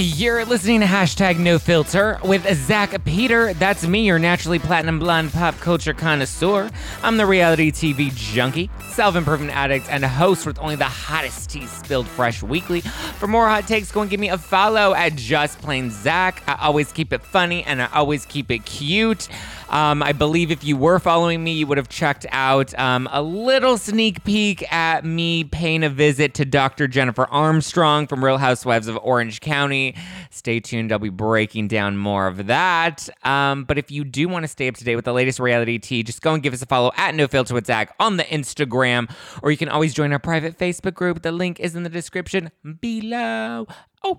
You're listening to hashtag no filter with Zach Peter. That's me, your naturally platinum blonde pop culture connoisseur. I'm the reality TV junkie, self improvement addict, and host with only the hottest tea spilled fresh weekly. For more hot takes, go and give me a follow at Just Plain Zach. I always keep it funny and I always keep it cute. Um, I believe if you were following me, you would have checked out um, a little sneak peek at me paying a visit to Dr. Jennifer Armstrong from Real Housewives of Orange County. Stay tuned, I'll be breaking down more of that. Um, but if you do want to stay up to date with the latest reality tea, just go and give us a follow at No Filter with Zach on the Instagram, or you can always join our private Facebook group. The link is in the description below. Oh,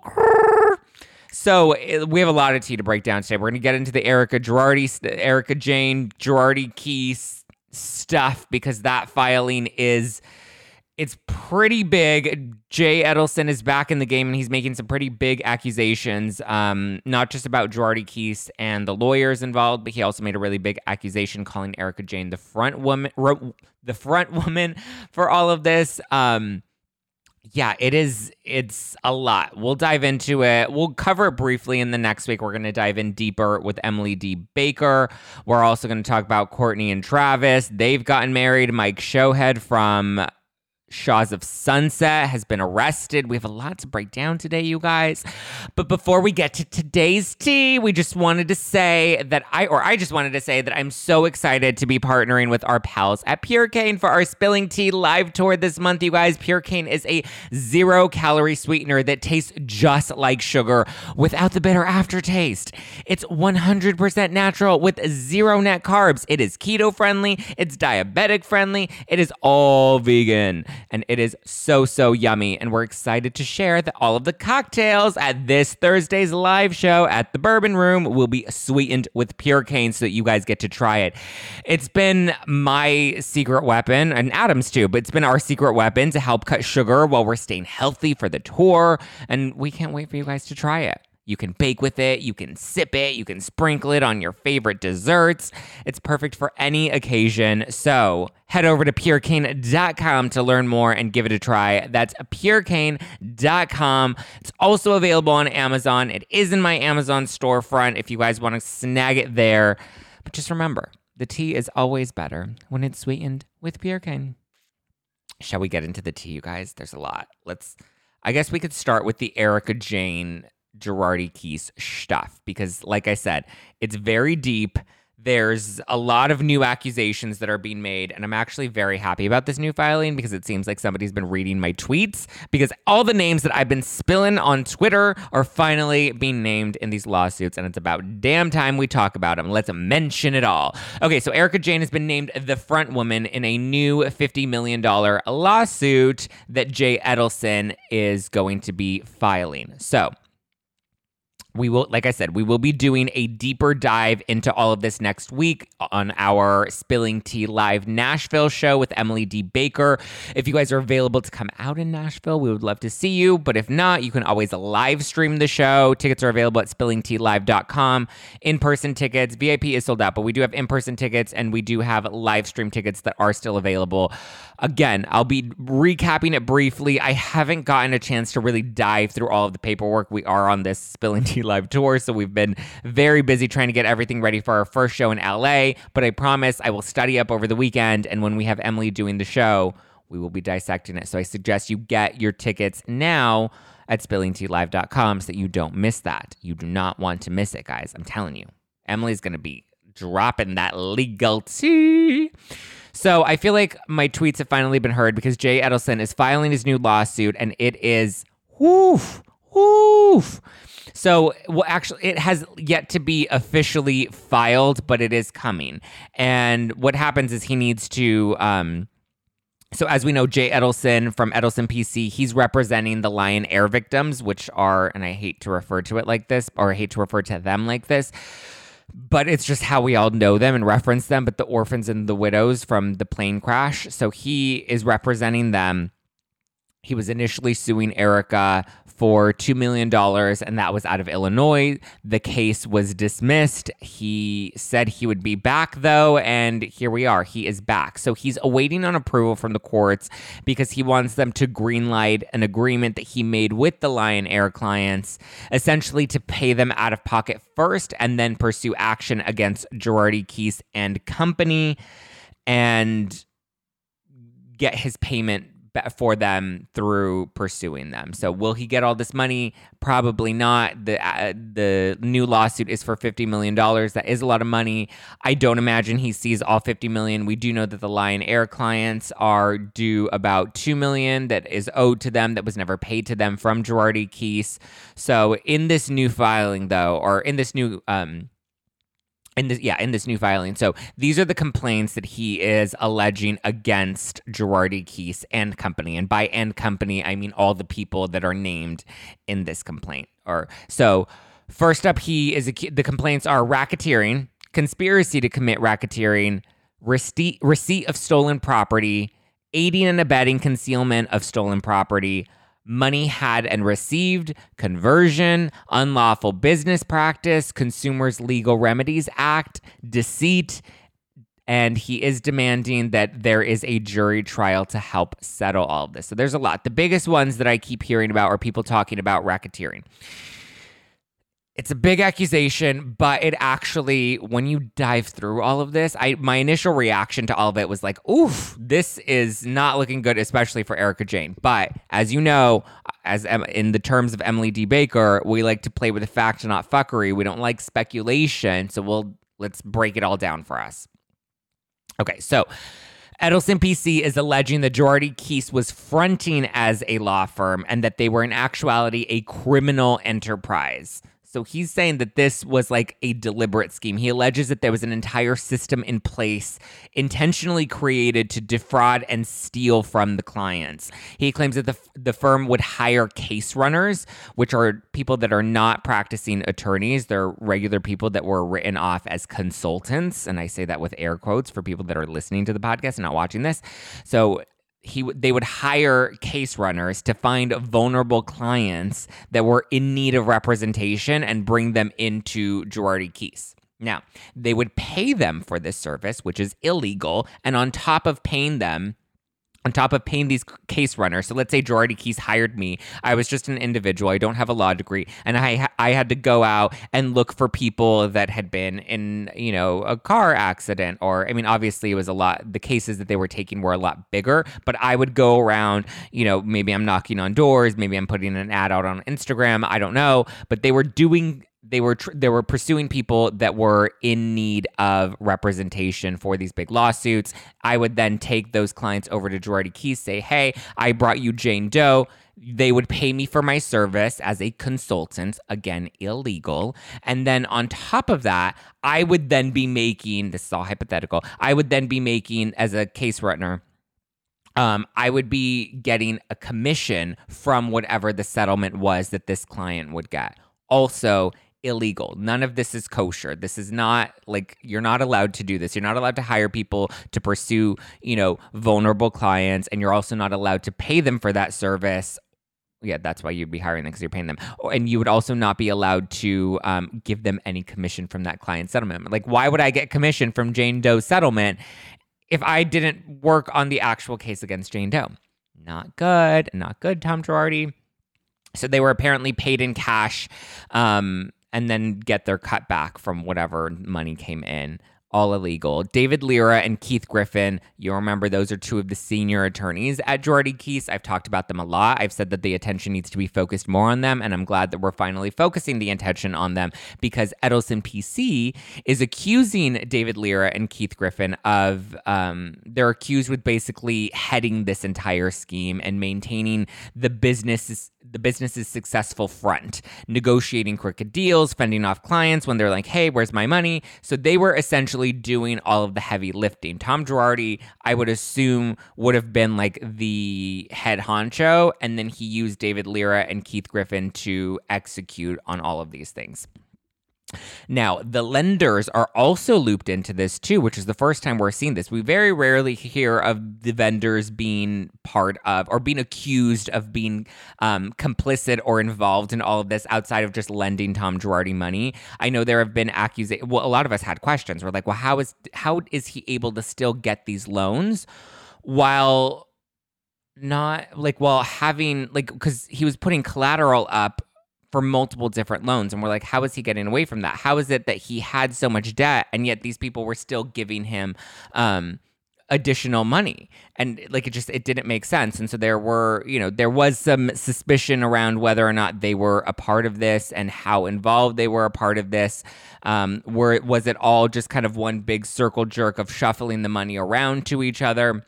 so eh, we have a lot of tea to break down today. We're going to get into the Erica Girardi, Erika Jayne Girardi Keese stuff because that filing is it's pretty big. Jay Edelson is back in the game and he's making some pretty big accusations, um, not just about Girardi Keese and the lawyers involved, but he also made a really big accusation calling Erika Jayne the front woman, the front woman for all of this. Um, yeah, it is. It's a lot. We'll dive into it. We'll cover it briefly in the next week. We're going to dive in deeper with Emily D. Baker. We're also going to talk about Kourtney and Travis. They've gotten married. Mike Shouhed from Shahs of Sunset has been arrested. We have a lot to break down today, you guys. But before we get to today's tea, we just wanted to say that I, or I just wanted to say that I'm so excited to be partnering with our pals at Purecane for our Spilling Tea live tour this month, you guys. Purecane is a zero calorie sweetener that tastes just like sugar without the bitter aftertaste. It's 100% natural with zero net carbs. It is keto friendly, it's diabetic friendly, it is all vegan and it is so, so yummy. And we're excited to share that all of the cocktails at this Thursday's live show at the Bourbon Room will be sweetened with Purecane so that you guys get to try it. It's been my secret weapon, and Adam's too, but it's been our secret weapon to help cut sugar while we're staying healthy for the tour. And we can't wait for you guys to try it. You can bake with it, you can sip it, you can sprinkle it on your favorite desserts. It's perfect for any occasion. So head over to purecane.com to learn more and give it a try. That's purecane.com. It's also available on Amazon. It is in my Amazon storefront if you guys want to snag it there. But just remember, the tea is always better when it's sweetened with purecane. Shall we get into the tea, you guys? There's a lot. Let's I guess we could start with the Erika Jayne Girardi Keese stuff because, like I said, it's very deep. There's a lot of new accusations that are being made, and I'm actually very happy about this new filing because it seems like somebody's been reading my tweets because all the names that I've been spilling on Twitter are finally being named in these lawsuits, and it's about damn time we talk about them. Let's mention it all. Okay, so Erika Jayne has been named the front woman in a new $50 million lawsuit that Jay Edelson is going to be filing. So, we will like i said we will be doing a deeper dive into all of this next week on our spilling tea live nashville show with emily d. Baker. If you guys are available to come out in nashville we would love to see you. But if not you can always live stream the show. Tickets are available at spillingtealive.com in-person tickets vip is sold out but we do have in-person tickets and we do have live stream tickets that are still available. Again i'll be recapping it briefly. I haven't gotten a chance to really dive through all of the paperwork. We are on this spilling tea live tour. So we've been very busy trying to get everything ready for our first show in LA. But I promise I will study up over the weekend. And when we have Emily doing the show, we will be dissecting it. So I suggest you get your tickets now at spillingtealive.com so that you don't miss that. You do not want to miss it, guys. I'm telling you. Emily's going to be dropping that legal tea. So I feel like my tweets have finally been heard because Jay Edelson is filing his new lawsuit and it is woof, woof. So, well, actually, it has yet to be officially filed, but it is coming. And what happens is he needs to. Um, so, as we know, Jay Edelson from Edelson PC, he's representing the Lion Air victims, which are, and I hate to refer to it like this, or I hate to refer to them like this, but it's just how we all know them and reference them. But the orphans and the widows from the plane crash. So, he is representing them he was initially suing Erika for $2 million, and that was out of Illinois. The case was dismissed. He said he would be back, though, and here we are. He is back. So he's awaiting on approval from the courts because he wants them to greenlight an agreement that he made with the Lion Air clients, essentially to pay them out of pocket first and then pursue action against Girardi Keese and company and get his payment for them through pursuing them. So will he get all this money? Probably not. The uh, the new lawsuit is for 50 million dollars. That is a lot of money. I don't imagine he sees all 50 million. We do know that the Lion Air clients are due about 2 million that is owed to them that was never paid to them from Girardi Keese. So in this new filing though or in this new um in this yeah in this new filing. So these are the complaints that he is alleging against Girardi Keese and company. And by and company I mean all the people that are named in this complaint. Or so first up he is the complaints are racketeering conspiracy to commit racketeering receipt receipt of stolen property aiding and abetting concealment of stolen property money had and received, conversion, unlawful business practice, Consumers Legal Remedies Act, deceit, and he is demanding that there is a jury trial to help settle all of this. So there's a lot. The biggest ones that I keep hearing about are people talking about racketeering. It's a big accusation, but it actually, when you dive through all of this, I my initial reaction to all of it was like, "Oof, this is not looking good, especially for Erika Jayne. But as you know, as in the terms of Emily D. Baker, we like to play with the fact, not fuckery. We don't like speculation, so we'll let's break it all down for us. Okay, so Edelson PC is alleging that Girardi Keese was fronting as a law firm and that they were in actuality a criminal enterprise. So he's saying that this was like a deliberate scheme. He alleges that there was an entire system in place intentionally created to defraud and steal from the clients. He claims that the, the firm would hire case runners, which are people that are not practicing attorneys. They're regular people that were written off as consultants. And I say that with air quotes for people that are listening to the podcast and not watching this. So he they would hire case runners to find vulnerable clients that were in need of representation and bring them into Girardi Keese. Now, they would pay them for this service, which is illegal, and on top of paying them, on top of paying these case runners. So let's say Girardi Keese hired me. I was just an individual. I don't have a law degree, and I I had to go out and look for people that had been in you know a car accident or I mean obviously it was a lot. The cases that they were taking were a lot bigger, but I would go around. You know maybe I'm knocking on doors, maybe I'm putting an ad out on Instagram. I don't know, but they were doing they were tr- they were pursuing people that were in need of representation for these big lawsuits. I would then take those clients over to Girardi Keese, say, "Hey, I brought you Jane Doe." They would pay me for my service as a consultant, again, illegal. And then on top of that, I would then be making this is all hypothetical. I would then be making as a case runner. Um, I would be getting a commission from whatever the settlement was that this client would get. Also, illegal. None of this is kosher. This is not like you're not allowed to do this. You're not allowed to hire people to pursue, you know, vulnerable clients and you're also not allowed to pay them for that service. Yeah, that's why you'd be hiring them because you're paying them. And you would also not be allowed to um, give them any commission from that client settlement. Like, why would I get commission from Jane Doe's settlement if I didn't work on the actual case against Jane Doe? Not good. Not good, Tom Girardi. So they were apparently paid in cash. Um, and then get their cut back from whatever money came in all illegal. David Lira and Keith Griffin, you'll remember those are two of the senior attorneys at Girardi Keese. I've talked about them a lot. I've said that the attention needs to be focused more on them, and I'm glad that we're finally focusing the attention on them because Edelson PC is accusing David Lira and Keith Griffin of, um, they're accused with basically heading this entire scheme and maintaining the business the business's successful front, negotiating crooked deals, fending off clients when they're like, hey, where's my money? So they were essentially essentially doing all of the heavy lifting. Tom Girardi, I would assume, would have been like the head honcho, and then he used David Lira and Keith Griffin to execute on all of these things. Now, the lenders are also looped into this too, which is the first time we're seeing this. We very rarely hear of the vendors being part of or being accused of being um, complicit or involved in all of this outside of just lending Tom Girardi money. I know there have been accusations. Well, a lot of us had questions. We're like, well, how is how is he able to still get these loans while not like while having like because he was putting collateral up for multiple different loans. And we're like, how is he getting away from that? How is it that he had so much debt and yet these people were still giving him um, additional money? And like it just it didn't make sense. And so there were, you know, there was some suspicion around whether or not they were a part of this and how involved they were a part of this. Um, were was it all just kind of one big circle jerk of shuffling the money around to each other?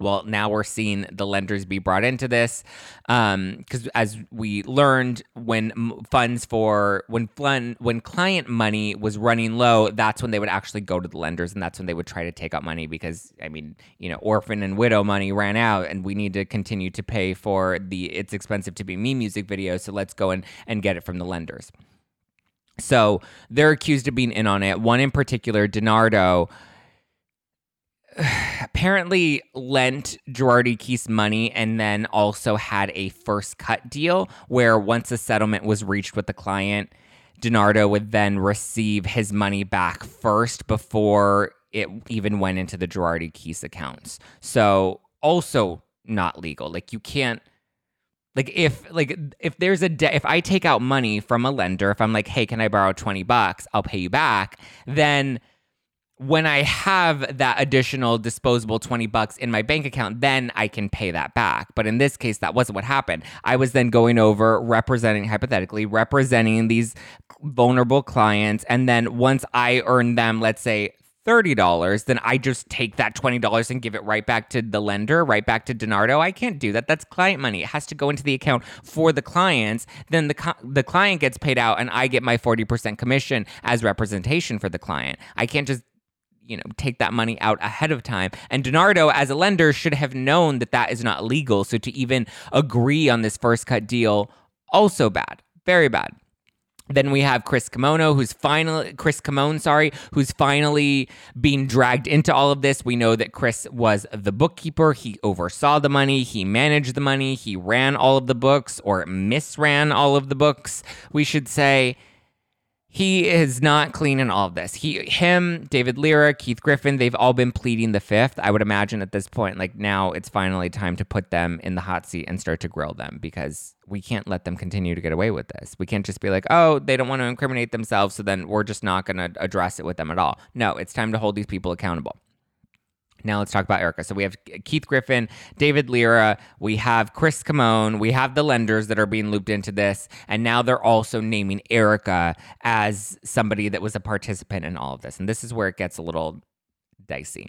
Well, now we're seeing the lenders be brought into this because, um, as we learned, when funds for when fun, when client money was running low, that's when they would actually go to the lenders, and that's when they would try to take out money because, I mean, you know, orphan and widow money ran out, and we need to continue to pay for the "It's expensive to be me" music video, so let's go and and get it from the lenders. So they're accused of being in on it. One in particular, DiNardo apparently lent Girardi Keese money and then also had a first cut deal where once a settlement was reached with the client, DiNardo would then receive his money back first before it even went into the Girardi Keese accounts. So also not legal. Like you can't like if like if there's a de- if I take out money from a lender, if I'm like, "Hey, can I borrow 20 bucks? I'll pay you back." Then when I have that additional disposable 20 bucks in my bank account, then I can pay that back. But in this case, that wasn't what happened. I was then going over representing, hypothetically, representing these vulnerable clients. And then once I earn them, let's say, $30, then I just take that $20 and give it right back to the lender, right back to DiNardo. I can't do that. That's client money. It has to go into the account for the clients. Then the, the client gets paid out and I get my 40% commission as representation for the client. I can't just you know take that money out ahead of time and DiNardo as a lender should have known that that is not legal so to even agree on this first cut deal also bad very bad then we have Chris Kimono, who's finally Chris Kamon, sorry, who's finally being dragged into all of this. We know that Chris was the bookkeeper. He oversaw the money. He managed the money. He ran all of the books, or misran all of the books, we should say he is not clean in all of this. He, him, David Lira, Keith Griffin, they've all been pleading the fifth. I would imagine at this point, like now it's finally time to put them in the hot seat and start to grill them because we can't let them continue to get away with this. We can't just be like, oh, they don't want to incriminate themselves, so then we're just not going to address it with them at all. No, it's time to hold these people accountable. Now let's talk about Erica. So we have Keith Griffin, David Lira, we have Chris Kamon, we have the lenders that are being looped into this, and now they're also naming Erica as somebody that was a participant in all of this. And this is where it gets a little dicey.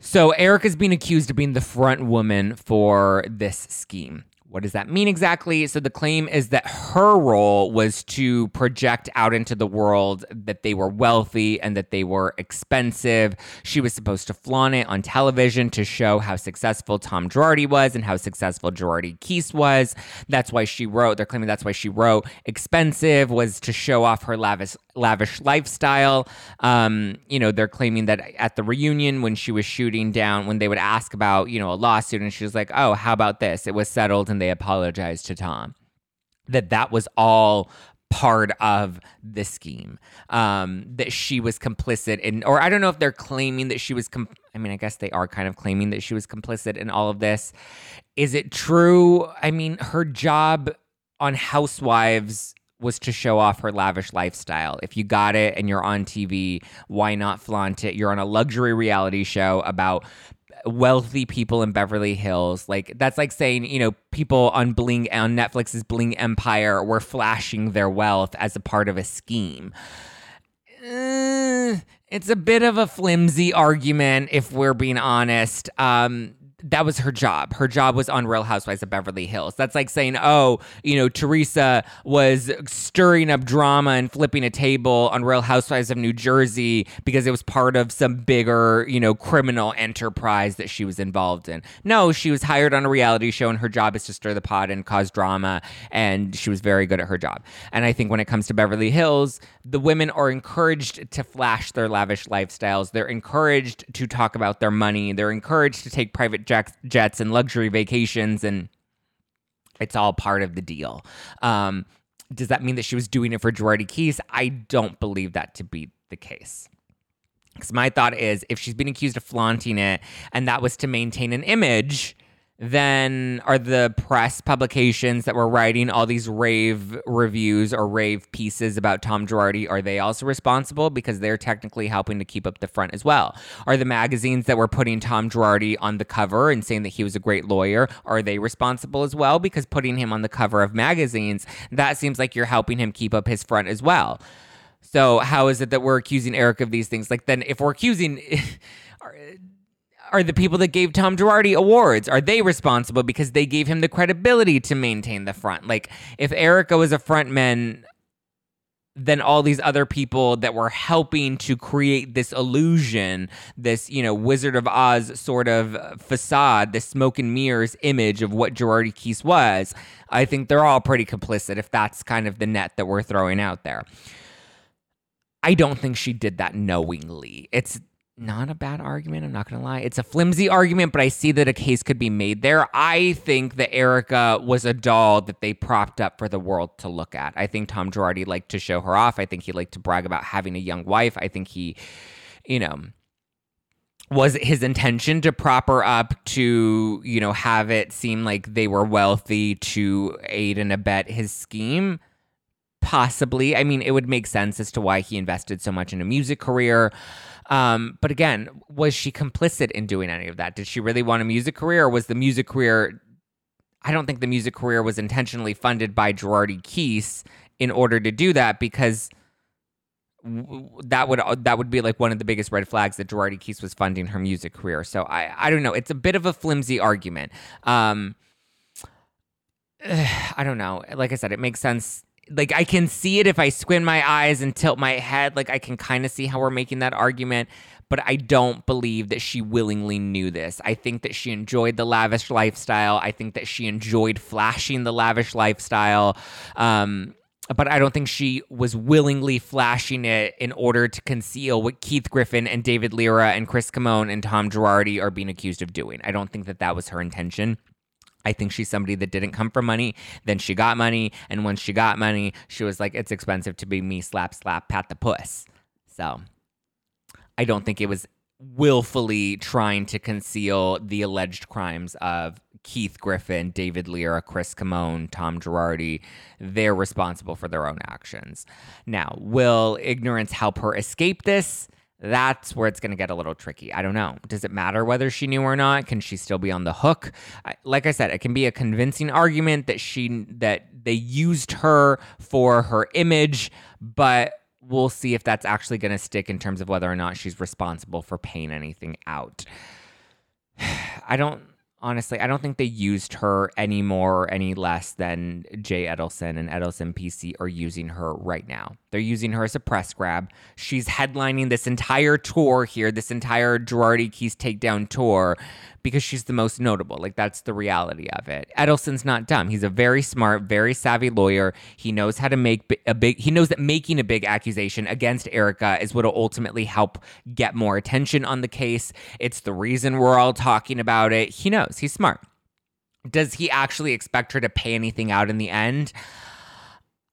So Erica's being accused of being the front woman for this scheme. What does that mean exactly? So, the claim is that her role was to project out into the world that they were wealthy and that they were expensive. She was supposed to flaunt it on television to show how successful Tom Girardi was and how successful Girardi Keese was. That's why she wrote, they're claiming that's why she wrote expensive, was to show off her lavish, lavish lifestyle. Um, you know, they're claiming that at the reunion when she was shooting down, when they would ask about, you know, a lawsuit, and she was like, oh, how about this? It was settled and they apologized to Tom. That that was all part of the scheme um, that she was complicit in or i don't know if they're claiming that she was com- i mean i guess they are kind of claiming that she was complicit in all of this is it true i mean her job on housewives was to show off her lavish lifestyle. If you got it and you're on TV, why not flaunt it? You're on a luxury reality show about wealthy people in Beverly Hills. Like that's like saying, you know, people on Bling on Netflix's Bling Empire were flashing their wealth as a part of a scheme. Uh, it's a bit of a flimsy argument if we're being honest. Um, that was her job. Her job was on Real Housewives of Beverly Hills. That's like saying, oh, you know, Teresa was stirring up drama and flipping a table on Real Housewives of New Jersey because it was part of some bigger, you know, criminal enterprise that she was involved in. No, she was hired on a reality show and her job is to stir the pot and cause drama. And she was very good at her job. And I think when it comes to Beverly Hills, the women are encouraged to flash their lavish lifestyles. They're encouraged to talk about their money. They're encouraged to take private jets and luxury vacations, and it's all part of the deal. Um, does that mean that she was doing it for Girardi Keese? I don't believe that to be the case. Because my thought is if she's been accused of flaunting it and that was to maintain an image, then are the press publications that were writing all these rave reviews or rave pieces about Tom Girardi are they also responsible because they're technically helping to keep up the front as well? Are the magazines that were putting Tom Girardi on the cover and saying that he was a great lawyer are they responsible as well because putting him on the cover of magazines that seems like you're helping him keep up his front as well. So how is it that we're accusing Eric of these things? Like then if we're accusing are the people that gave Tom Girardi awards are they responsible because they gave him the credibility to maintain the front? Like if Erica was a frontman then all these other people that were helping to create this illusion, this, you know, Wizard of Oz sort of facade, this smoke and mirrors image of what Girardi Keese was, I think they're all pretty complicit if that's kind of the net that we're throwing out there. I don't think she did that knowingly. It's not a bad argument. I'm not going to lie. It's a flimsy argument, but I see that a case could be made there. I think that Erica was a doll that they propped up for the world to look at. I think Tom Girardi liked to show her off. I think he liked to brag about having a young wife. I think he, you know, was it his intention to prop her up to, you know, have it seem like they were wealthy to aid and abet his scheme? Possibly. I mean, it would make sense as to why he invested so much in a music career. Um, but again, was she complicit in doing any of that? Did she really want a music career, or was the music career? I don't think the music career was intentionally funded by Girardi Keese in order to do that because that would that would be like one of the biggest red flags that Girardi Keese was funding her music career. So I I don't know. It's a bit of a flimsy argument. Um, I don't know. Like I said, it makes sense like I can see it if I squint my eyes and tilt my head. Like I can kind of see how we're making that argument, but I don't believe that she willingly knew this. I think that she enjoyed the lavish lifestyle. I think that she enjoyed flashing the lavish lifestyle. Um, but I don't think she was willingly flashing it in order to conceal what Keith Griffin and David Lira and Chris Kamon and Tom Girardi are being accused of doing. I don't think that that was her intention. I think she's somebody that didn't come for money. Then she got money. And when she got money, she was like, it's expensive to be me, slap, slap, pat the puss. So I don't think it was willfully trying to conceal the alleged crimes of Keith Griffin, David Lira, Chris Kamon, Tom Girardi. They're responsible for their own actions. Now, will ignorance help her escape this? That's where it's going to get a little tricky. I don't know. Does it matter whether she knew or not? Can she still be on the hook? I, like I said, it can be a convincing argument that she that they used her for her image, but we'll see if that's actually going to stick in terms of whether or not she's responsible for paying anything out. I don't honestly, I don't think they used her any more or any less than Jay Edelson and Edelson PC are using her right now. They're using her as a press grab. She's headlining this entire tour here, this entire Girardi Keese takedown tour, because she's the most notable. Like that's the reality of it. Edelson's not dumb. He's a very smart, very savvy lawyer. He knows how to make a big. He knows that making a big accusation against Erica is what will ultimately help get more attention on the case. It's the reason we're all talking about it. He knows. He's smart. Does he actually expect her to pay anything out in the end?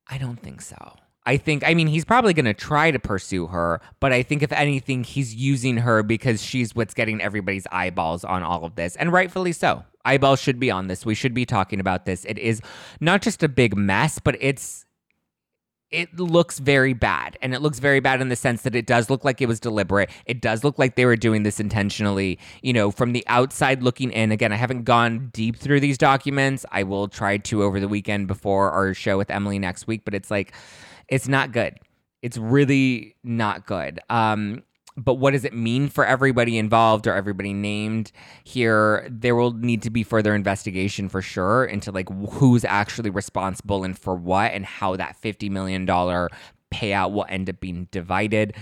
I don't think so. I think, I mean, he's probably going to try to pursue her, but I think if anything, he's using her because she's what's getting everybody's eyeballs on all of this, and rightfully so. Eyeballs should be on this. We should be talking about this. It is not just a big mess, but it's it looks very bad. And it looks very bad in the sense that it does look like it was deliberate. It does look like they were doing this intentionally. You know, from the outside looking in, again, I haven't gone deep through these documents. I will try to over the weekend before our show with Emily next week, but it's like, it's not good. It's really not good. Um, but what does it mean for everybody involved or everybody named here? There will need to be further investigation for sure into like who's actually responsible and for what and how that $50 million payout will end up being divided.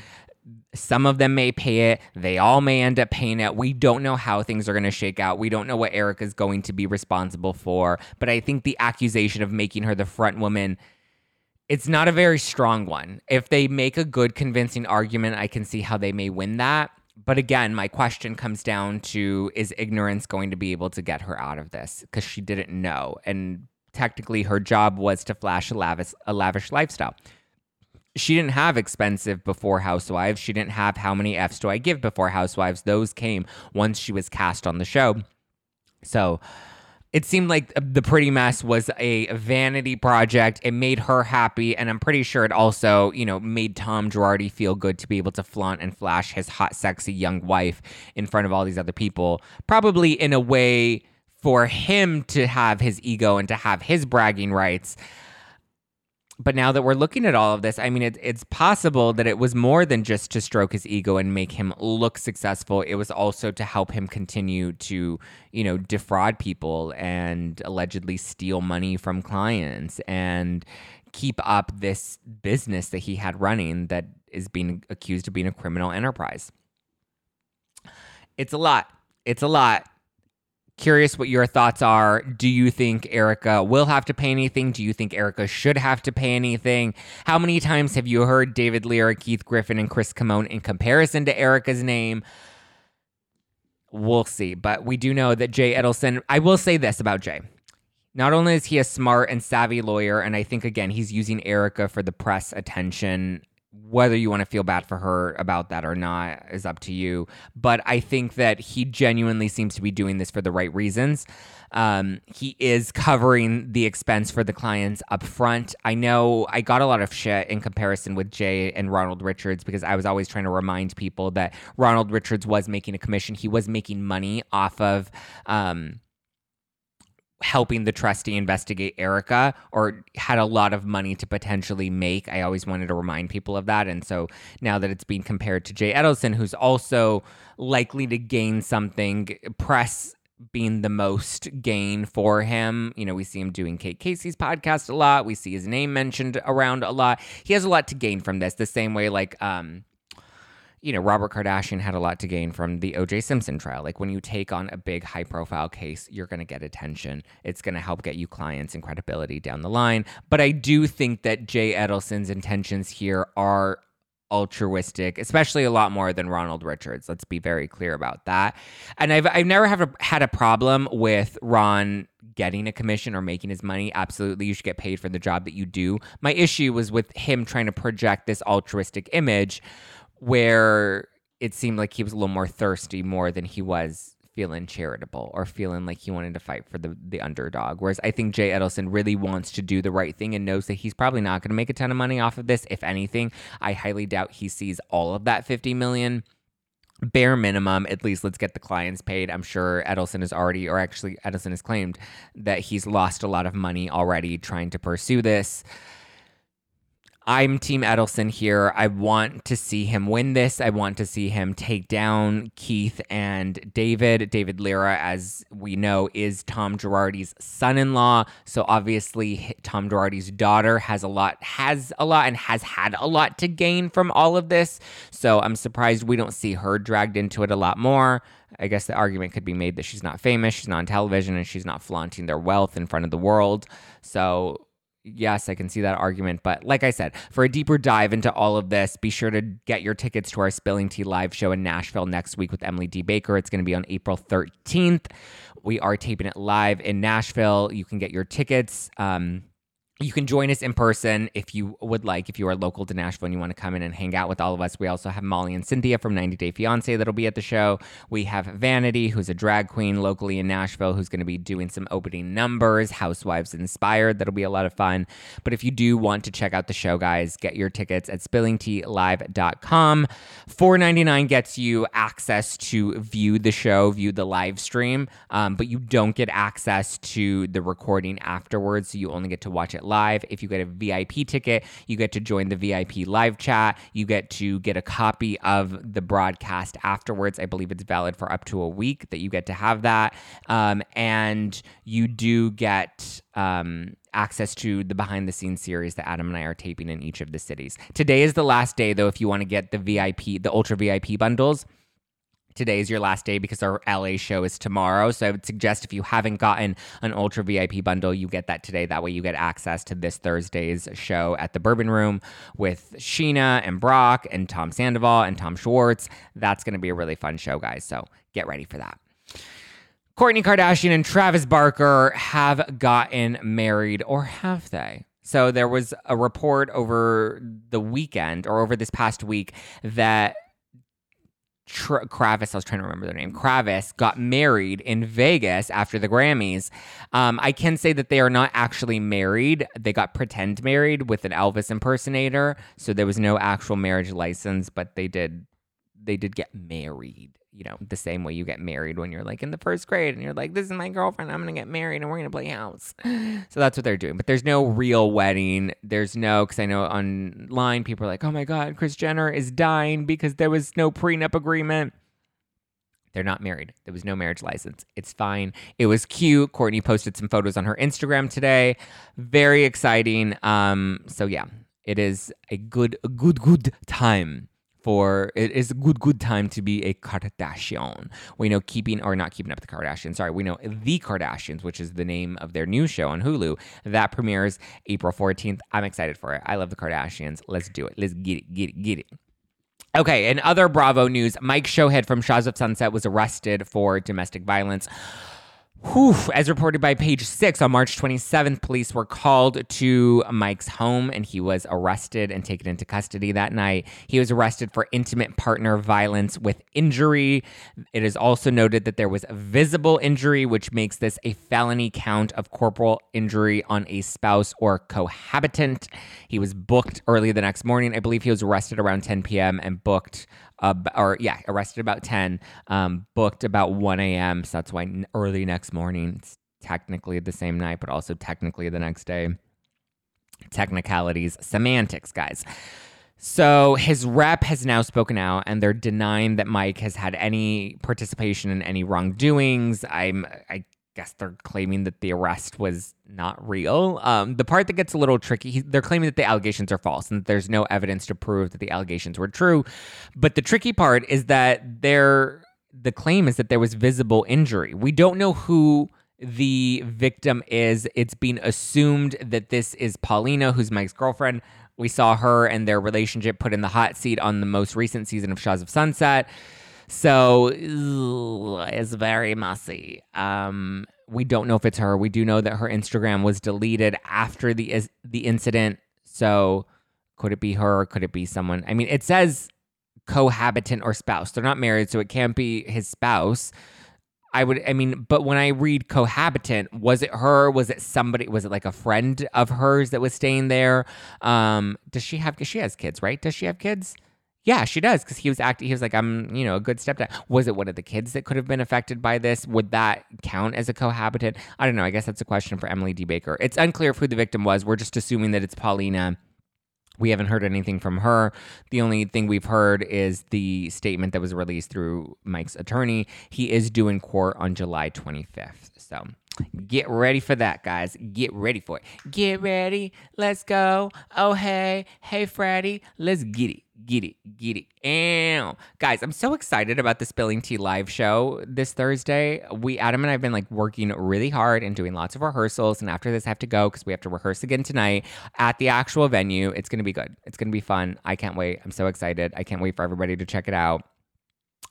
Some of them may pay it. They all may end up paying it. We don't know how things are going to shake out. We don't know what Erika is going to be responsible for. But I think the accusation of making her the front woman it's not a very strong one. If they make a good convincing argument, I can see how they may win that. But again, my question comes down to is ignorance going to be able to get her out of this? Because she didn't know. And technically, her job was to flash a lavish, a lavish lifestyle. She didn't have expensive before Housewives. She didn't have how many F's do I give before Housewives. Those came once she was cast on the show. So, it seemed like the pretty mess was a vanity project. It made her happy, and I'm pretty sure it also, you know, made Tom Girardi feel good to be able to flaunt and flash his hot, sexy young wife in front of all these other people. Probably in a way for him to have his ego and to have his bragging rights but now that we're looking at all of this, I mean, it, it's possible that it was more than just to stroke his ego and make him look successful. It was also to help him continue to, you know, defraud people and allegedly steal money from clients and keep up this business that he had running that is being accused of being a criminal enterprise. It's a lot. It's a lot. Curious what your thoughts are. Do you think Erica will have to pay anything? Do you think Erica should have to pay anything? How many times have you heard David Lira, Keith Griffin, and Chris Kamon in comparison to Erica's name? We'll see. But we do know that Jay Edelson, I will say this about Jay. Not only is he a smart and savvy lawyer, and I think, again, he's using Erica for the press attention whether you want to feel bad for her about that or not is up to you. But I think that he genuinely seems to be doing this for the right reasons. Um, he is covering the expense for the clients up front. I know I got a lot of shit in comparison with Jay and Ronald Richards because I was always trying to remind people that Ronald Richards was making a commission. He was making money off of. Um, helping the trustee investigate Erica or had a lot of money to potentially make. I always wanted to remind people of that. And so now that it's being compared to Jay Edelson, who's also likely to gain something, press being the most gain for him. You know, we see him doing Kate Casey's podcast a lot. We see his name mentioned around a lot. He has a lot to gain from this, the same way like um you know, Robert Kardashian had a lot to gain from the OJ Simpson trial. Like when you take on a big high profile case, you're going to get attention. It's going to help get you clients and credibility down the line. But I do think that Jay Edelson's intentions here are altruistic, especially a lot more than Ronald Richards. Let's be very clear about that. And I've I've never have a, had a problem with Ron getting a commission or making his money. Absolutely, you should get paid for the job that you do. My issue was with him trying to project this altruistic image where it seemed like he was a little more thirsty more than he was feeling charitable or feeling like he wanted to fight for the, the underdog. Whereas I think Jay Edelson really wants to do the right thing and knows that he's probably not going to make a ton of money off of this. If anything, I highly doubt he sees all of that 50 million. Bare minimum, at least let's get the clients paid. I'm sure Edelson has already, or actually, Edelson has claimed that he's lost a lot of money already trying to pursue this. I'm Team Edelson here. I want to see him win this. I want to see him take down Keith and David. David Lira, as we know, is Tom Girardi's son-in-law. So obviously, Tom Girardi's daughter has a lot, has a lot, and has had a lot to gain from all of this. So I'm surprised we don't see her dragged into it a lot more. I guess the argument could be made that she's not famous, she's not on television, and she's not flaunting their wealth in front of the world. So yes, I can see that argument. But like I said, for a deeper dive into all of this, be sure to get your tickets to our Spilling Tea live show in Nashville next week with Emily D. Baker. It's going to be on April 13th. We are taping it live in Nashville. You can get your tickets. Um, you can join us in person if you would like, if you are local to Nashville and you want to come in and hang out with all of us. We also have Molly and Cynthia from 90 Day Fiance that'll be at the show. We have Vanity, who's a drag queen locally in Nashville, who's going to be doing some opening numbers, Housewives Inspired. That'll be a lot of fun. But if you do want to check out the show, guys, get your tickets at spillingtealive.com. $4.99 gets you access to view the show, view the live stream, um, but you don't get access to the recording afterwards. So you only get to watch it it live. If you get a VIP ticket, you get to join the VIP live chat. You get to get a copy of the broadcast afterwards. I believe it's valid for up to a week that you get to have that. Um, and you do get um, access to the behind the scenes series that Adam and I are taping in each of the cities. Today is the last day, though, if you want to get the VIP, the Ultra VIP bundles. Today is your last day because our LA show is tomorrow. So I would suggest if you haven't gotten an Ultra VIP bundle, you get that today. That way you get access to this Thursday's show at the Bourbon Room with Scheana and Brock and Tom Sandoval and Tom Schwartz. That's going to be a really fun show, guys. So get ready for that. Kourtney Kardashian and Travis Barker have gotten married, or have they? So there was a report over the weekend or over this past week that Tra- Kravis, I was trying to remember their name. Kravis got married in Vegas after the Grammys. Um, I can say that they are not actually married. They got pretend married with an Elvis impersonator, so there was no actual marriage license, but they did they did get married you know, the same way you get married when you're like in the first grade and you're like, this is my girlfriend, I'm gonna get married and we're gonna play house. So that's what they're doing. But there's no real wedding. There's no, because I know online people are like, oh my God, Kris Jenner is dying because there was no prenup agreement. They're not married. There was no marriage license. It's fine. It was cute. Kourtney posted some photos on her Instagram today. Very exciting. Um, so yeah, it is a good, a good, good time for it is a good good time to be a Kardashian. We know keeping or not keeping up the Kardashians. Sorry, we know the Kardashians, which is the name of their new show on Hulu that premieres April 14th. I'm excited for it. I love the Kardashians. Let's do it. Let's get it, get it, get it. Okay, in other Bravo news, Mike Shouhed from Shahs of Sunset was arrested for domestic violence. Whew. As reported by page six, on March 27th, police were called to Mike's home and he was arrested and taken into custody that night. He was arrested for intimate partner violence with injury. It is also noted that there was a visible injury, which makes this a felony count of corporal injury on a spouse or cohabitant. He was booked early the next morning. I believe he was arrested around 10 p.m. and booked uh, or yeah, arrested about 10, um, booked about 1 a.m. So that's why early next morning, it's technically the same night, but also technically the next day. Technicalities, semantics, guys. So his rep has now spoken out and they're denying that Mike has had any participation in any wrongdoings. I'm I guess they're claiming that the arrest was not real. Um, the part that gets a little tricky, they're claiming that the allegations are false and that there's no evidence to prove that the allegations were true. But the tricky part is that there, the claim is that there was visible injury. We don't know who the victim is. It's being assumed that this is Paulina, who's Mike's girlfriend. We saw her and their relationship put in the hot seat on the most recent season of Shahs of Sunset. So it's very messy. Um, we don't know if it's her. We do know that her Instagram was deleted after the the incident. So could it be her? Could it be someone? I mean, it says cohabitant or spouse. They're not married, so it can't be his spouse. I would, I mean, but when I read cohabitant, was it her? Was it somebody? Was it like a friend of hers that was staying there? Um, does she have? She has kids, right? Does she have kids? Yeah, she does because he was acting. He was like, "I'm, you know, a good stepdad." Was it one of the kids that could have been affected by this? Would that count as a cohabitant? I don't know. I guess that's a question for Emily D. Baker. It's unclear who the victim was. We're just assuming that it's Paulina. We haven't heard anything from her. The only thing we've heard is the statement that was released through Mike's attorney. He is due in court on July 25th. So get ready for that, guys. Get ready for it. Get ready. Let's go. Oh, hey. Hey, Freddie. Let's get it. Get it, get it. Ow. Guys, I'm so excited about the Spilling Tea live show this Thursday. We, Adam and I have been like working really hard and doing lots of rehearsals. And after this, I have to go because we have to rehearse again tonight at the actual venue. It's going to be good. It's going to be fun. I can't wait. I'm so excited. I can't wait for everybody to check it out.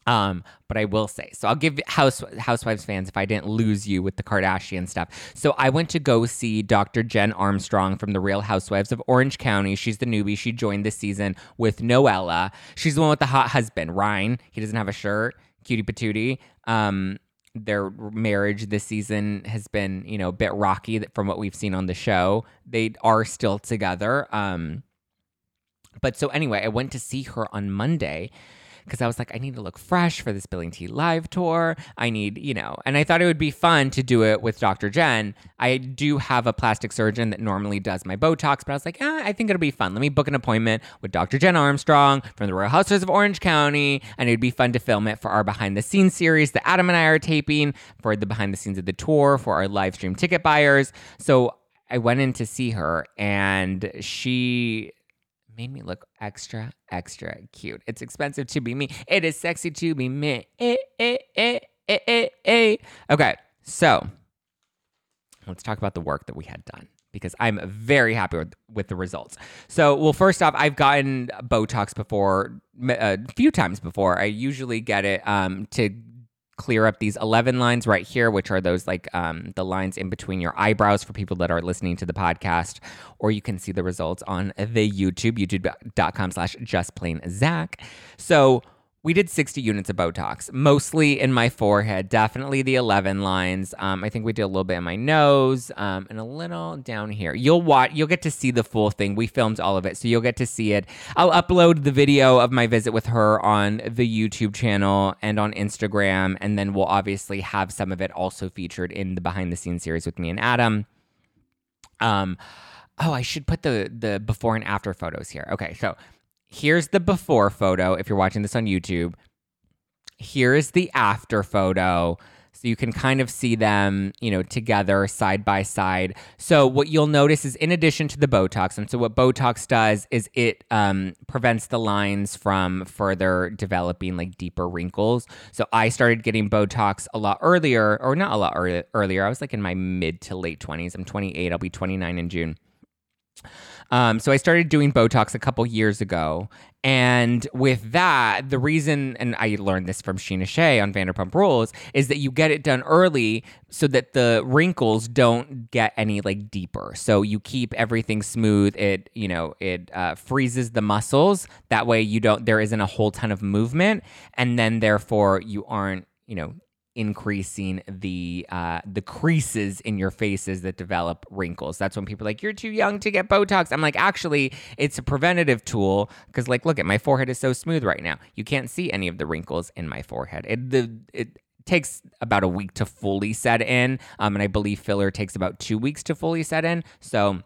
Um, but I will say, so I'll give House Housewives fans if I didn't lose you with the Kardashian stuff. So I went to go see Dr. Jen Armstrong from the Real Housewives of Orange County. She's the newbie. She joined this season with Noella. She's the one with the hot husband, Ryan. He doesn't have a shirt. Cutie patootie. Um, their marriage this season has been, you know, a bit rocky from what we've seen on the show. They are still together. Um, but so anyway, I went to see her on Monday because I was like, I need to look fresh for this Spilling Tea live tour. I need, you know, and I thought it would be fun to do it with Dr. Jen. I do have a plastic surgeon that normally does my Botox, but I was like, eh, I think it'll be fun. Let me book an appointment with Dr. Jen Armstrong from the Real Housewives of Orange County, and it'd be fun to film it for our behind the scenes series that Adam and I are taping for the behind the scenes of the tour for our live stream ticket buyers. So I went in to see her, and she made me look extra, extra cute. It's expensive to be me. It is sexy to be me. Eh, eh, eh, eh, eh, eh. Okay, so let's talk about the work that we had done because I'm very happy with, with the results. So, well, first off, I've gotten Botox before a few times before. I usually get it um, to clear up these 11 lines right here, which are those like um, the lines in between your eyebrows for people that are listening to the podcast, or you can see the results on the YouTube, youtube.com slash just plain Zach. So we did 60 units of Botox, mostly in my forehead, definitely the 11 lines. Um, I think we did a little bit in my nose um, and a little down here. You'll watch, you'll get to see the full thing. We filmed all of it, so you'll get to see it. I'll upload the video of my visit with her on the YouTube channel and on Instagram, and then we'll obviously have some of it also featured in the behind the scenes series with me and Adam. Um, oh, I should put the the before and after photos here. Okay, so here's the before photo if you're watching this on YouTube. Here is the after photo. So you can kind of see them, you know, together side by side. So what you'll notice is in addition to the Botox, and so what Botox does is it um, prevents the lines from further developing like deeper wrinkles. So I started getting Botox a lot earlier, or not a lot earlier. I was like in my mid to late 20s. I'm 28. I'll be 29 in June. Um, so I started doing Botox a couple years ago. And with that, the reason, and I learned this from Scheana Shay on Vanderpump Rules, is that you get it done early so that the wrinkles don't get any like deeper. So you keep everything smooth. It, you know, it uh, freezes the muscles. That way you don't, there isn't a whole ton of movement. And then therefore you aren't, you know, increasing the uh, the creases in your faces that develop wrinkles. That's when people are like, "You're too young to get Botox." I'm like, actually, it's a preventative tool because, like, look at my forehead is so smooth right now. You can't see any of the wrinkles in my forehead. It the it takes about a week to fully set in, um, and I believe filler takes about two weeks to fully set in. So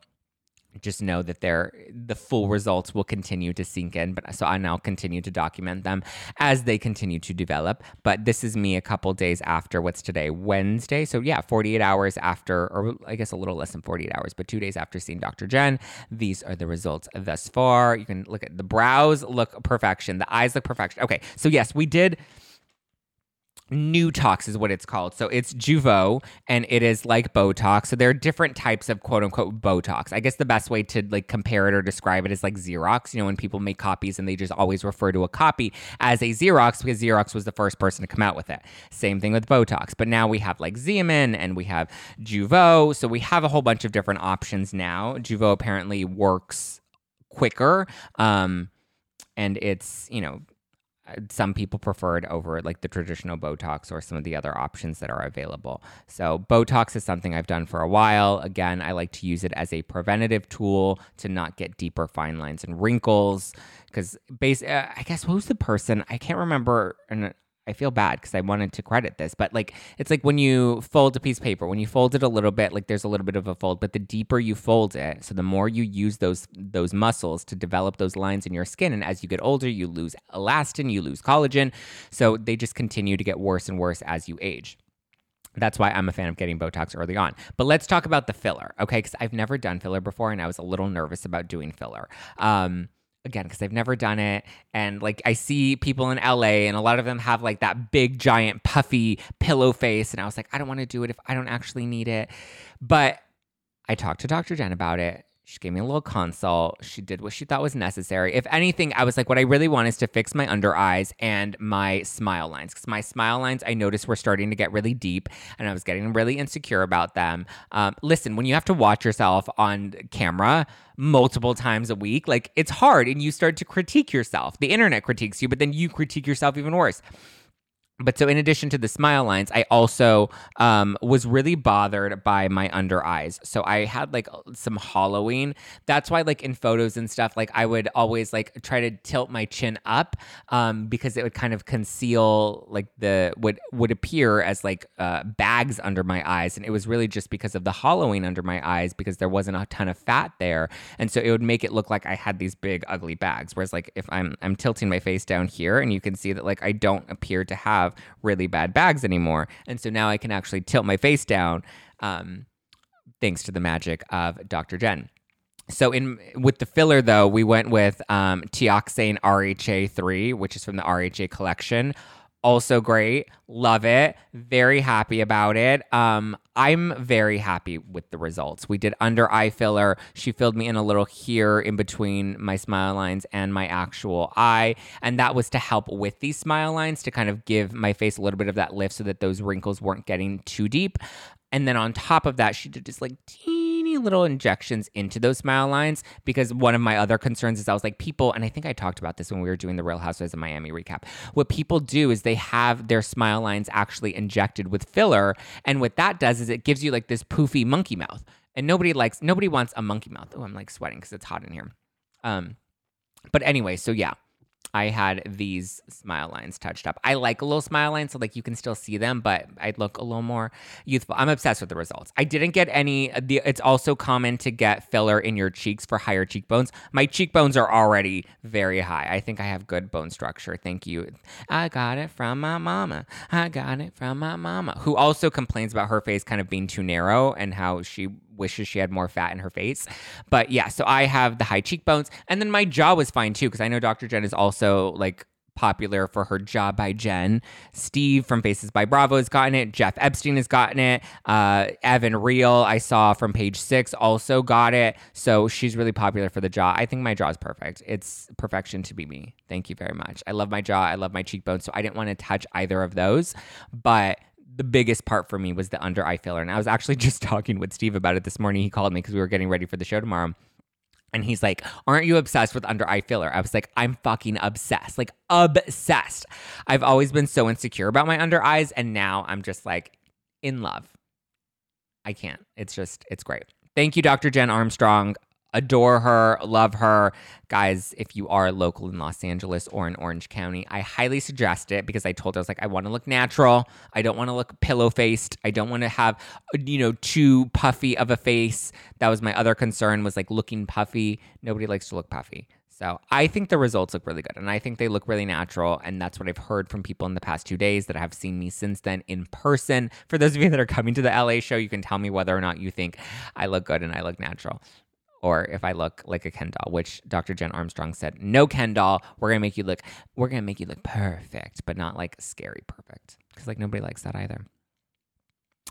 just know that they're the full results will continue to sink in but so i now continue to document them as they continue to develop. But this is me a couple days after what's today wednesday. So yeah 48 hours after or i guess a little less than 48 hours but two days after seeing dr jen. These are the results thus far. You can look at the brows look perfection. The eyes look perfection. Okay so yes we did Newtox is what it's called. So it's Jeuveau and it is like Botox. So there are different types of quote unquote Botox. I guess the best way to like compare it or describe it is like Xerox. You know, when people make copies and they just always refer to a copy as a Xerox because Xerox was the first person to come out with it. Same thing with Botox. But now we have like Xeomin and we have Jeuveau. So we have a whole bunch of different options now. Jeuveau apparently works quicker. Um, and it's, you know, some people prefer it over like the traditional Botox or some of the other options that are available. So, Botox is something I've done for a while. Again, I like to use it as a preventative tool to not get deeper fine lines and wrinkles. Because, base, uh, I guess, who's the person? I can't remember. I feel bad because I wanted to credit this, but like it's like when you fold a piece of paper, when you fold it a little bit, like there's a little bit of a fold, but the deeper you fold it, so the more you use those those muscles to develop those lines in your skin, and as you get older, you lose elastin, you lose collagen, so they just continue to get worse and worse as you age. That's why I'm a fan of getting Botox early on. But let's talk about the filler, okay? Because I've never done filler before, and I was a little nervous about doing filler. Um, again because I've never done it. And like I see people in LA and a lot of them have like that big giant puffy pillow face. And I was like I don't want to do it if I don't actually need it. But I talked to Dr. Jen about it she gave me a little consult. She did what she thought was necessary. If anything, I was like, what I really want is to fix my under eyes and my smile lines. Because my smile lines, I noticed were starting to get really deep and I was getting really insecure about them. Um, listen, when you have to watch yourself on camera multiple times a week, like it's hard and you start to critique yourself. The internet critiques you, but then you critique yourself even worse. But so in addition to the smile lines i also um, was really bothered by my under eyes. So i had like some hollowing that's why like in photos and stuff like i would always like try to tilt my chin up um, because it would kind of conceal like the would would appear as like uh, bags under my eyes. And it was really just because of the hollowing under my eyes because there wasn't a ton of fat there. And so it would make it look like i had these big ugly bags. Whereas like if i'm i'm tilting my face down here and you can see that like i don't appear to have have really bad bags anymore. And so now I can actually tilt my face down um, thanks to the magic of Dr. Jen. So in with the filler though, we went with um, Teoxane RHA three, which is from the RHA collection also great. Love it. Very happy about it. Um, I'm very happy with the results. We did under eye filler. She filled me in a little here in between my smile lines and my actual eye. And that was to help with these smile lines to kind of give my face a little bit of that lift so that those wrinkles weren't getting too deep. And then on top of that, she did just like teeny little injections into those smile lines because one of my other concerns is I was like, people, and I think I talked about this when we were doing the Real Housewives of Miami recap. What people do is they have their smile lines actually injected with filler. And what that does is it gives you like this poofy monkey mouth. And nobody likes, nobody wants a monkey mouth. Oh, I'm like sweating because it's hot in here. Um, but anyway, so yeah, I had these smile lines touched up. I like a little smile line, so like you can still see them, but I'd look a little more youthful. I'm obsessed with the results. I didn't get any. The, it's also common to get filler in your cheeks for higher cheekbones. My cheekbones are already very high. I think I have good bone structure. Thank you. I got it from my mama. I got it from my mama, who also complains about her face kind of being too narrow and how she wishes she had more fat in her face. But yeah, so I have the high cheekbones. And then my jaw was fine too, because I know Dr. Jen is also like popular for her Jaw by Jen. Steve from Faces by Bravo has gotten it. Jeff Epstein has gotten it. Uh, Evan Real, I saw from page six, also got it. So she's really popular for the jaw. I think my jaw is perfect. It's perfection to be me. Thank you very much. I love my jaw. I love my cheekbones. So I didn't want to touch either of those. But the biggest part for me was the under eye filler. And I was actually just talking with Steve about it this morning. He called me because we were getting ready for the show tomorrow. And he's like, Aren't you obsessed with under eye filler? I was like, I'm fucking obsessed. Like, obsessed. I've always been so insecure about my under eyes. And now I'm just like in love. I can't. It's just, it's great. Thank you, Dr. Jen Armstrong adore her, love her. Guys, if you are local in Los Angeles or in Orange County, I highly suggest it because I told her I was like, I want to look natural. I don't want to look pillow faced. I don't want to have, you know, too puffy of a face. That was my other concern was like looking puffy. Nobody likes to look puffy. So I think the results look really good and I think they look really natural. And that's what I've heard from people in the past two days that have seen me since then in person. For those of you that are coming to the LA show, you can tell me whether or not you think I look good and I look natural or if I look like a Ken doll, which Dr. Jen Armstrong said, no Ken doll, we're gonna make you look, we're gonna make you look perfect, but not like scary perfect, because like nobody likes that either.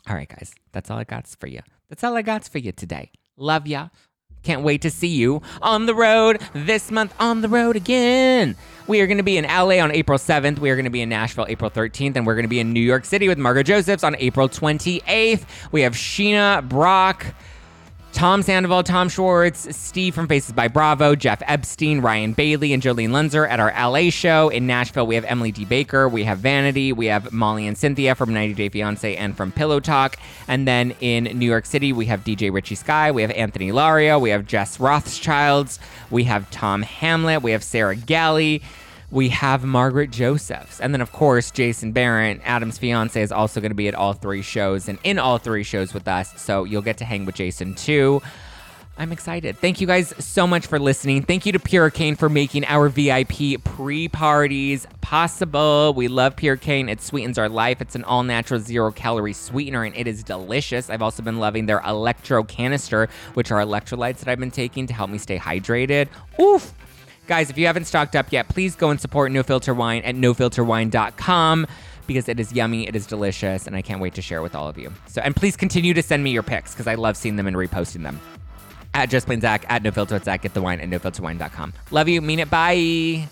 All right, guys, that's all I got for you. That's all I got for you today. Love ya. Can't wait to see you on the road this month on the road again. We are going to be in LA on April 7th. We are going to be in Nashville April 13th. And we're going to be in New York City with Margaret Josephs on April 28th. We have Sheena Brock, Tom Sandoval, Tom Schwartz, Steve from Faces by Bravo, Jeff Epstein, Ryan Bailey, and Jolene Lunzer at our LA show. In Nashville, we have Emily D. Baker, we have Vanity, we have Molly and Cynthia from 90 Day Fiance and from Pillow Talk. And then in New York City, we have DJ Richie Sky, we have Anthony Lario, we have Jess Rothschilds, we have Tom Hamlet, we have Sarah Galley we have Margaret Josephs. And then, of course, Jason Barron, Adam's fiance, is also going to be at all three shows and in all three shows with us. So you'll get to hang with Jason too. I'm excited. Thank you guys so much for listening. Thank you to Purecane for making our VIP pre parties possible. We love Purecane. It sweetens our life. It's an all natural zero calorie sweetener and it is delicious. I've also been loving their electro canister, which are electrolytes that I've been taking to help me stay hydrated. Oof. Guys, if you haven't stocked up yet, please go and support No Filter Wine at nofilterwine.com because it is yummy, it is delicious, and I can't wait to share with all of you. So, and please continue to send me your pics because I love seeing them and reposting them. At Just Plain Zack, at No Filter Zack, get the wine at nofilterwine.com. Love you, mean it, bye.